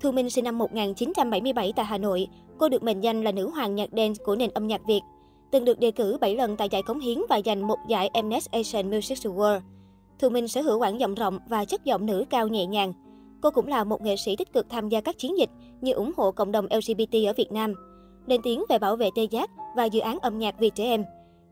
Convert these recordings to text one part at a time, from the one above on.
Thu Minh sinh năm 1977 tại Hà Nội. Cô được mệnh danh là nữ hoàng nhạc dance của nền âm nhạc Việt. Từng được đề cử 7 lần tại giải cống hiến và giành một giải Mnet Asian Music Award. Thu Minh sở hữu quãng giọng rộng và chất giọng nữ cao nhẹ nhàng. Cô cũng là một nghệ sĩ tích cực tham gia các chiến dịch như ủng hộ cộng đồng LGBT ở Việt Nam, lên tiếng về bảo vệ tê giác và dự án âm nhạc vì trẻ em.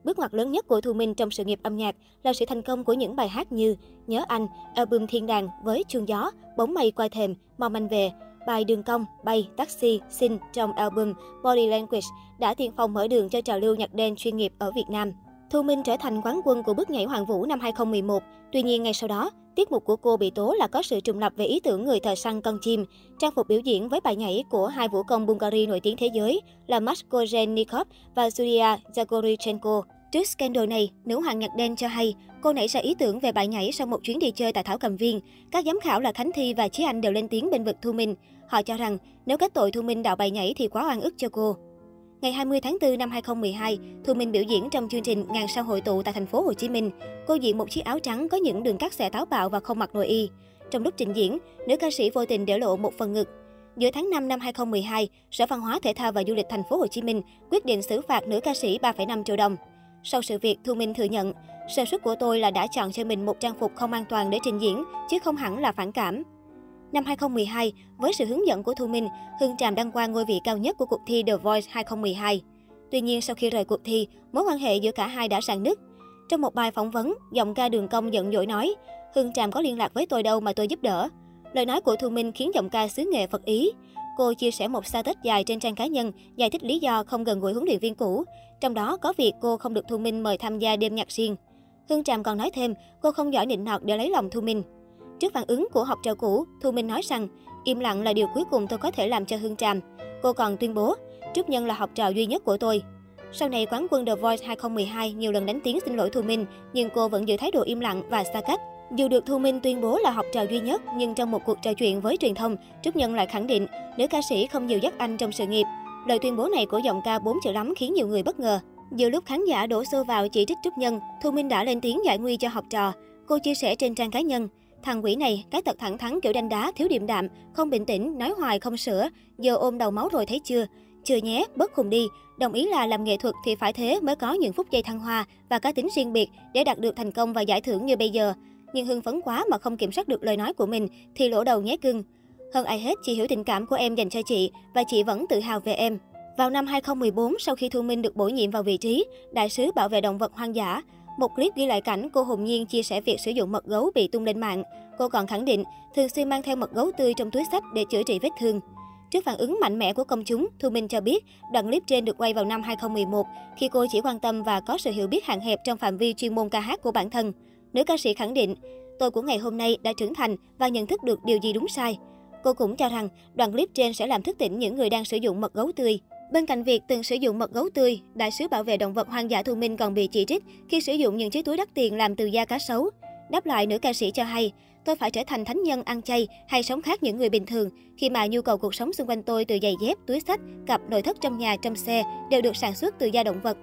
Bước ngoặt lớn nhất của Thu Minh trong sự nghiệp âm nhạc là sự thành công của những bài hát như Nhớ Anh, album Thiên đàng với chuông gió, Bóng mây qua thềm, Mong anh về, bài Đường cong, Bay, Taxi, Xin trong album Body Language đã tiên phong mở đường cho trào lưu nhạc đen chuyên nghiệp ở Việt Nam. Thu Minh trở thành quán quân của bước nhảy Hoàng Vũ năm 2011. Tuy nhiên, ngay sau đó, tiết mục của cô bị tố là có sự trùng lập về ý tưởng người thợ săn con chim. Trang phục biểu diễn với bài nhảy của hai vũ công Bulgari nổi tiếng thế giới là Masko Nikov và Julia Zagorichenko. Trước scandal này, nữ hoàng nhạc đen cho hay cô nảy ra ý tưởng về bài nhảy sau một chuyến đi chơi tại Thảo Cầm Viên. Các giám khảo là Khánh Thi và Chí Anh đều lên tiếng bên vực Thu Minh. Họ cho rằng nếu kết tội Thu Minh đạo bài nhảy thì quá oan ức cho cô. Ngày 20 tháng 4 năm 2012, Thu Minh biểu diễn trong chương trình Ngàn sao hội tụ tại thành phố Hồ Chí Minh. Cô diện một chiếc áo trắng có những đường cắt xẻ táo bạo và không mặc nội y. Trong lúc trình diễn, nữ ca sĩ vô tình để lộ một phần ngực. Giữa tháng 5 năm 2012, Sở Văn hóa Thể thao và Du lịch thành phố Hồ Chí Minh quyết định xử phạt nữ ca sĩ 3,5 triệu đồng. Sau sự việc, Thu Minh thừa nhận, sơ suất của tôi là đã chọn cho mình một trang phục không an toàn để trình diễn, chứ không hẳn là phản cảm. Năm 2012, với sự hướng dẫn của Thu Minh, Hương Tràm đăng quang ngôi vị cao nhất của cuộc thi The Voice 2012. Tuy nhiên, sau khi rời cuộc thi, mối quan hệ giữa cả hai đã rạn nứt. Trong một bài phỏng vấn, giọng ca đường công giận dỗi nói, Hương Tràm có liên lạc với tôi đâu mà tôi giúp đỡ. Lời nói của Thu Minh khiến giọng ca xứ nghệ Phật ý. Cô chia sẻ một status dài trên trang cá nhân, giải thích lý do không gần gũi huấn luyện viên cũ. Trong đó có việc cô không được Thu Minh mời tham gia đêm nhạc riêng. Hương Tràm còn nói thêm, cô không giỏi nịnh nọt để lấy lòng Thu Minh. Trước phản ứng của học trò cũ, Thu Minh nói rằng, im lặng là điều cuối cùng tôi có thể làm cho Hương Tràm. Cô còn tuyên bố, Trúc Nhân là học trò duy nhất của tôi. Sau này, quán quân The Voice 2012 nhiều lần đánh tiếng xin lỗi Thu Minh, nhưng cô vẫn giữ thái độ im lặng và xa cách. Dù được Thu Minh tuyên bố là học trò duy nhất, nhưng trong một cuộc trò chuyện với truyền thông, Trúc Nhân lại khẳng định nữ ca sĩ không nhiều dắt anh trong sự nghiệp. Lời tuyên bố này của giọng ca 4 chữ lắm khiến nhiều người bất ngờ. Giữa lúc khán giả đổ xô vào chỉ trích Trúc Nhân, Thu Minh đã lên tiếng giải nguy cho học trò. Cô chia sẻ trên trang cá nhân, Thằng quỷ này, cái tật thẳng thắn kiểu đanh đá, thiếu điềm đạm, không bình tĩnh, nói hoài không sửa, giờ ôm đầu máu rồi thấy chưa? Chưa nhé, bớt khùng đi. Đồng ý là làm nghệ thuật thì phải thế mới có những phút giây thăng hoa và cá tính riêng biệt để đạt được thành công và giải thưởng như bây giờ. Nhưng hưng phấn quá mà không kiểm soát được lời nói của mình thì lỗ đầu nhé cưng. Hơn ai hết, chị hiểu tình cảm của em dành cho chị và chị vẫn tự hào về em. Vào năm 2014, sau khi Thu Minh được bổ nhiệm vào vị trí đại sứ bảo vệ động vật hoang dã, một clip ghi lại cảnh cô hồn nhiên chia sẻ việc sử dụng mật gấu bị tung lên mạng. Cô còn khẳng định thường xuyên mang theo mật gấu tươi trong túi sách để chữa trị vết thương. Trước phản ứng mạnh mẽ của công chúng, Thu Minh cho biết đoạn clip trên được quay vào năm 2011 khi cô chỉ quan tâm và có sự hiểu biết hạn hẹp trong phạm vi chuyên môn ca hát của bản thân. Nữ ca sĩ khẳng định, tôi của ngày hôm nay đã trưởng thành và nhận thức được điều gì đúng sai. Cô cũng cho rằng đoạn clip trên sẽ làm thức tỉnh những người đang sử dụng mật gấu tươi. Bên cạnh việc từng sử dụng mật gấu tươi, đại sứ bảo vệ động vật hoang dã Thu Minh còn bị chỉ trích khi sử dụng những chiếc túi đắt tiền làm từ da cá sấu. Đáp lại, nữ ca sĩ cho hay, tôi phải trở thành thánh nhân ăn chay hay sống khác những người bình thường khi mà nhu cầu cuộc sống xung quanh tôi từ giày dép, túi sách, cặp nội thất trong nhà, trong xe đều được sản xuất từ da động vật.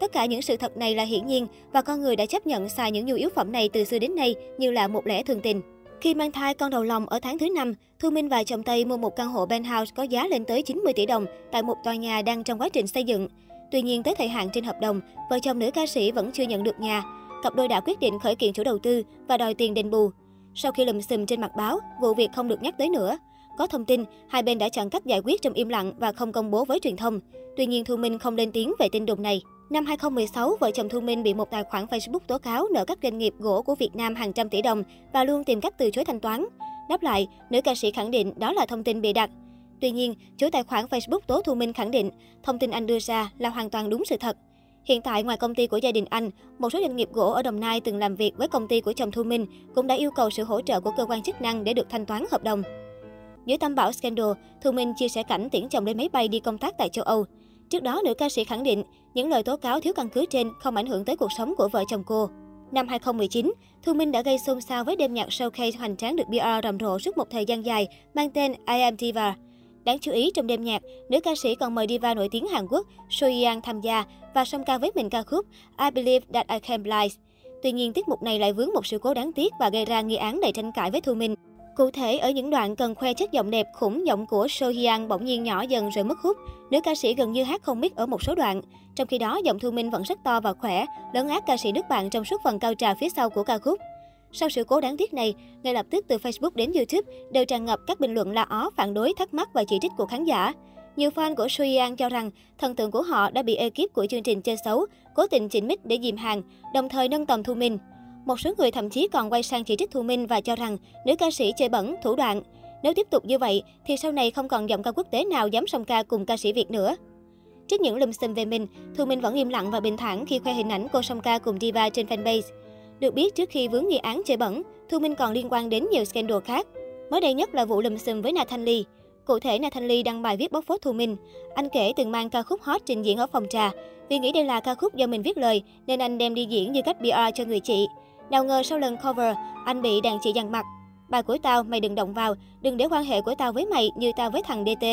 Tất cả những sự thật này là hiển nhiên và con người đã chấp nhận xài những nhu yếu phẩm này từ xưa đến nay như là một lẽ thường tình. Khi mang thai con đầu lòng ở tháng thứ 5, Thu Minh và chồng Tây mua một căn hộ penthouse có giá lên tới 90 tỷ đồng tại một tòa nhà đang trong quá trình xây dựng. Tuy nhiên, tới thời hạn trên hợp đồng, vợ chồng nữ ca sĩ vẫn chưa nhận được nhà. Cặp đôi đã quyết định khởi kiện chủ đầu tư và đòi tiền đền bù. Sau khi lùm xùm trên mặt báo, vụ việc không được nhắc tới nữa. Có thông tin, hai bên đã chọn cách giải quyết trong im lặng và không công bố với truyền thông. Tuy nhiên, Thu Minh không lên tiếng về tin đồn này. Năm 2016, vợ chồng Thu Minh bị một tài khoản Facebook tố cáo nợ các doanh nghiệp gỗ của Việt Nam hàng trăm tỷ đồng và luôn tìm cách từ chối thanh toán. Đáp lại, nữ ca sĩ khẳng định đó là thông tin bị đặt. Tuy nhiên, chủ tài khoản Facebook tố Thu Minh khẳng định thông tin anh đưa ra là hoàn toàn đúng sự thật. Hiện tại, ngoài công ty của gia đình anh, một số doanh nghiệp gỗ ở Đồng Nai từng làm việc với công ty của chồng Thu Minh cũng đã yêu cầu sự hỗ trợ của cơ quan chức năng để được thanh toán hợp đồng. Dưới tâm bão scandal, Thu Minh chia sẻ cảnh tiễn chồng lên máy bay đi công tác tại châu Âu. Trước đó, nữ ca sĩ khẳng định những lời tố cáo thiếu căn cứ trên không ảnh hưởng tới cuộc sống của vợ chồng cô. Năm 2019, Thu Minh đã gây xôn xao với đêm nhạc showcase hoành tráng được PR rầm rộ suốt một thời gian dài, mang tên I Am Diva. Đáng chú ý, trong đêm nhạc, nữ ca sĩ còn mời diva nổi tiếng Hàn Quốc So tham gia và song ca với mình ca khúc I Believe That I Can Fly. Tuy nhiên, tiết mục này lại vướng một sự cố đáng tiếc và gây ra nghi án đầy tranh cãi với Thu Minh. Cụ thể, ở những đoạn cần khoe chất giọng đẹp khủng, giọng của So Hyang bỗng nhiên nhỏ dần rồi mất hút. Nữ ca sĩ gần như hát không biết ở một số đoạn. Trong khi đó, giọng Thu Minh vẫn rất to và khỏe, lớn át ca sĩ nước bạn trong suốt phần cao trào phía sau của ca khúc. Sau sự cố đáng tiếc này, ngay lập tức từ Facebook đến YouTube đều tràn ngập các bình luận la ó, phản đối, thắc mắc và chỉ trích của khán giả. Nhiều fan của Suyan cho rằng thần tượng của họ đã bị ekip của chương trình chơi xấu, cố tình chỉnh mic để dìm hàng, đồng thời nâng tầm Thu Minh. Một số người thậm chí còn quay sang chỉ trích Thu Minh và cho rằng nữ ca sĩ chơi bẩn, thủ đoạn. Nếu tiếp tục như vậy, thì sau này không còn giọng ca quốc tế nào dám song ca cùng ca sĩ Việt nữa. Trước những lùm xùm về mình, Thu Minh vẫn im lặng và bình thản khi khoe hình ảnh cô song ca cùng Diva trên fanpage. Được biết, trước khi vướng nghi án chơi bẩn, Thu Minh còn liên quan đến nhiều scandal khác. Mới đây nhất là vụ lùm xùm với Nathan Lee. Cụ thể, Nathan Lee đăng bài viết bóc phốt Thu Minh. Anh kể từng mang ca khúc hot trình diễn ở phòng trà. Vì nghĩ đây là ca khúc do mình viết lời, nên anh đem đi diễn như cách PR cho người chị. Nào ngờ sau lần cover, anh bị đàn chị dằn mặt. Bài của tao, mày đừng động vào, đừng để quan hệ của tao với mày như tao với thằng DT.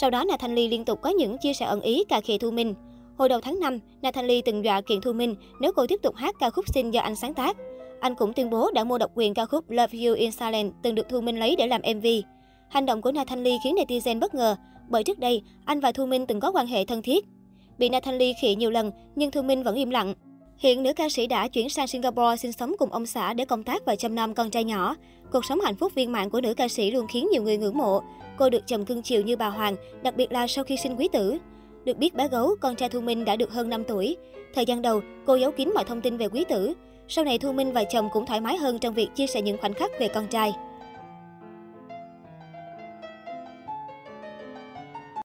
Sau đó Nathan Lee liên tục có những chia sẻ ẩn ý cà khịa Thu Minh. Hồi đầu tháng 5, Nathan Lee từng dọa kiện Thu Minh nếu cô tiếp tục hát ca khúc xin do anh sáng tác. Anh cũng tuyên bố đã mua độc quyền ca khúc Love You in Silence từng được Thu Minh lấy để làm MV. Hành động của Nathan Lee khiến netizen bất ngờ, bởi trước đây, anh và Thu Minh từng có quan hệ thân thiết. Bị Nathan Lee khị nhiều lần, nhưng Thu Minh vẫn im lặng. Hiện nữ ca sĩ đã chuyển sang Singapore sinh sống cùng ông xã để công tác và chăm nom con trai nhỏ. Cuộc sống hạnh phúc viên mãn của nữ ca sĩ luôn khiến nhiều người ngưỡng mộ. Cô được chồng cưng chiều như bà Hoàng, đặc biệt là sau khi sinh quý tử. Được biết bé gấu, con trai Thu Minh đã được hơn 5 tuổi. Thời gian đầu, cô giấu kín mọi thông tin về quý tử. Sau này Thu Minh và chồng cũng thoải mái hơn trong việc chia sẻ những khoảnh khắc về con trai.